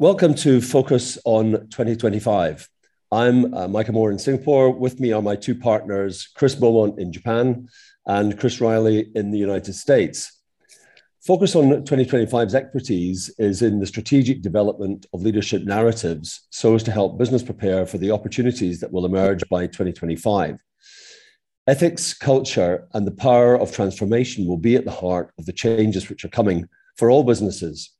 Welcome to Focus on 2025. I'm uh, Michael Amour in Singapore. With me are my two partners, Chris Beaumont in Japan and Chris Riley in the United States. Focus on 2025's expertise is in the strategic development of leadership narratives so as to help business prepare for the opportunities that will emerge by 2025. Ethics, culture, and the power of transformation will be at the heart of the changes which are coming for all businesses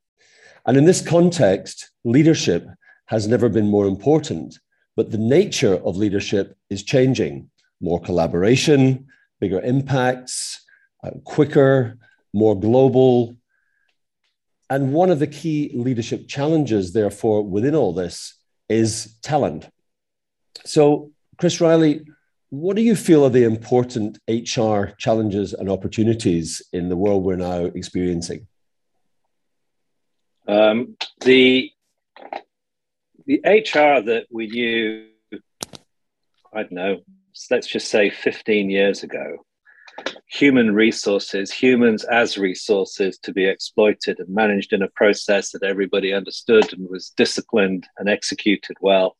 and in this context, leadership has never been more important, but the nature of leadership is changing. More collaboration, bigger impacts, uh, quicker, more global. And one of the key leadership challenges, therefore, within all this is talent. So, Chris Riley, what do you feel are the important HR challenges and opportunities in the world we're now experiencing? Um, the the HR that we knew, I don't know, let's just say 15 years ago, human resources, humans as resources to be exploited and managed in a process that everybody understood and was disciplined and executed well.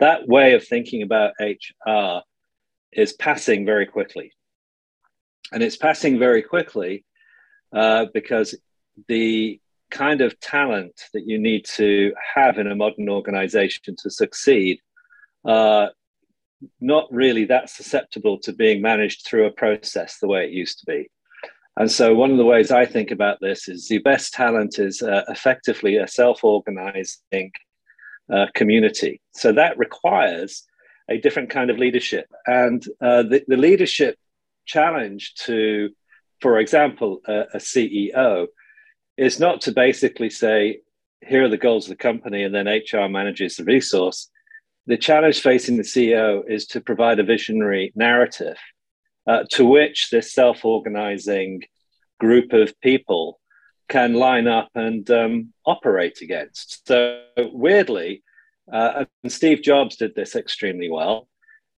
That way of thinking about HR is passing very quickly. And it's passing very quickly uh, because the kind of talent that you need to have in a modern organization to succeed are not really that susceptible to being managed through a process the way it used to be. And so, one of the ways I think about this is the best talent is uh, effectively a self organizing uh, community. So, that requires a different kind of leadership. And uh, the, the, leadership challenge to, for example, a CEO is not to basically say, here are the goals of the company, and then HR manages the resource. The challenge facing the CEO is to provide a visionary narrative uh, to which this self organizing group of people can line up and um, operate against. So, weirdly, uh, and Steve Jobs did this extremely well,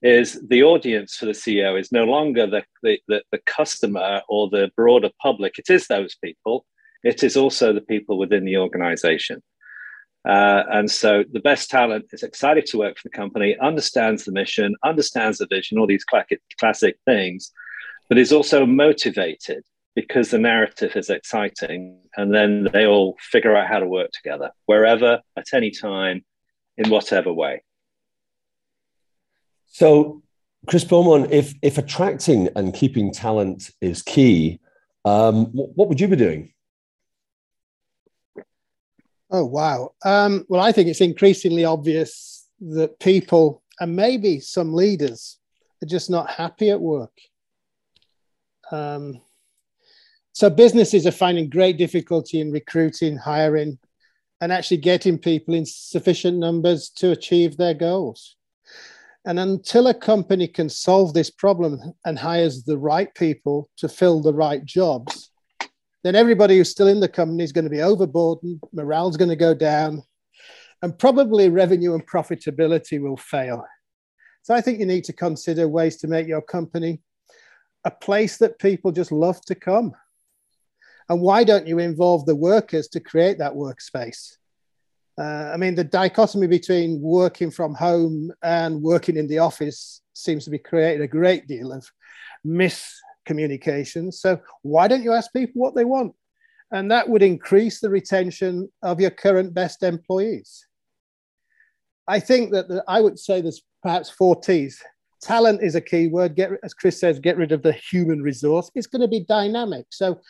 is the audience for the CEO is no longer the, the, the, the customer or the broader public, it is those people it is also the people within the organization. Uh, and so the best talent is excited to work for the company, understands the mission, understands the vision, all these classic, things, but is also motivated because the narrative is exciting. And then they all figure out how to work together wherever, at any time, in whatever way. So, Chris Beaumont, if, if attracting and keeping talent is key, um, what would you be doing? Oh, wow. Um, well, I think it's increasingly obvious that people and maybe some leaders are just not happy at work. Um, so businesses are finding great difficulty in recruiting, hiring, and actually getting people in sufficient numbers to achieve their goals. And until a company can solve this problem and hires the right people to fill the right jobs, then everybody who's still in the company is going to be overburdened, morale's going to go down, and probably revenue and profitability will fail. So I think you need to consider ways to make your company a place that people just love to come. And why don't you involve the workers to create that workspace? Uh, I mean, the dichotomy between working from home and working in the office seems to be creating a great deal of mis communication. So why don't you ask people what they want? And that would increase the retention of your current best employees. I think that the, I would say there's perhaps four T's. Talent is a key word. Get, as Chris says, get rid of the human resource. It's going to be dynamic. So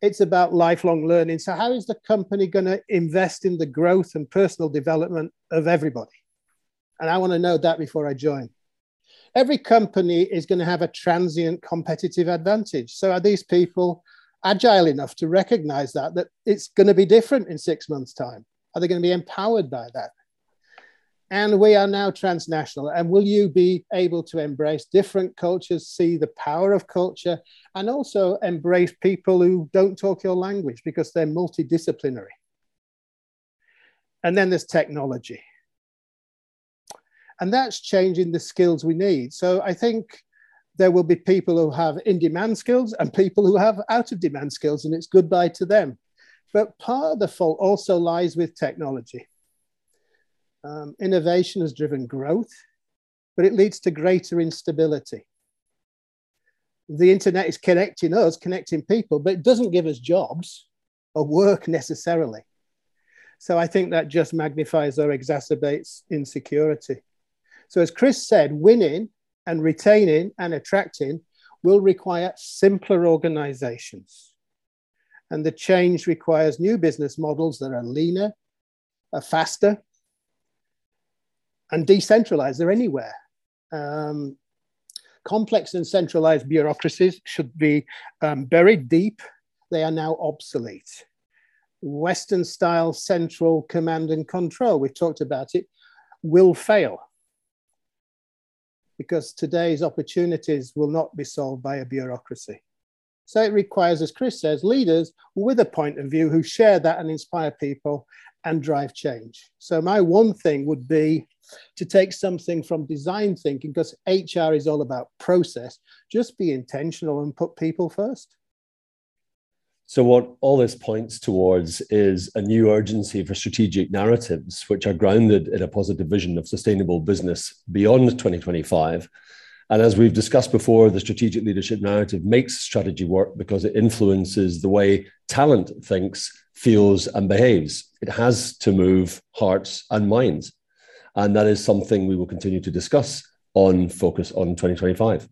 it's about lifelong learning. So, how is the company going to invest in the growth and personal development of everybody? And I want to know that before I join every company is going to have a transient competitive advantage. So are these people agile enough to recognize that, that it's going to be different in six months' time? Are they going to be empowered by that? And we are now transnational. And will you be able to embrace different cultures, see the power of culture, and also embrace people who don't talk your language because they're multidisciplinary? And then there's technology and that's changing the skills we need. So I think there will be people who have in demand skills and people who have out of demand skills, and it's goodbye to them. But part of the fault also lies with technology. Um, innovation has driven growth, but it leads to greater instability. The internet is connecting us, connecting people, but it doesn't give us jobs or work necessarily. So I think that just magnifies or exacerbates insecurity. So, as Chris said, winning and retaining and attracting will require simpler organizations. And the change requires new business models that are leaner, are faster, and decentralized. They're anywhere. Um, complex and centralized bureaucracies should be um, buried deep. They are now obsolete. Western style central command and control, we've talked about it, will fail because today's opportunities will not be solved by a bureaucracy. So it requires, as Chris says, leaders with a point of view who share that and inspire people and drive change. So my one thing would be to take something from design thinking, because HR is all about process, just be intentional and put people first. So, what all this points towards is a new urgency for strategic narratives, which are grounded in a positive vision of sustainable business beyond 2025. And as we've discussed before, the strategic leadership narrative makes strategy work because it influences the way talent thinks, feels, and behaves. It has to move hearts and minds. And that is something we will continue to discuss on Focus on 2025.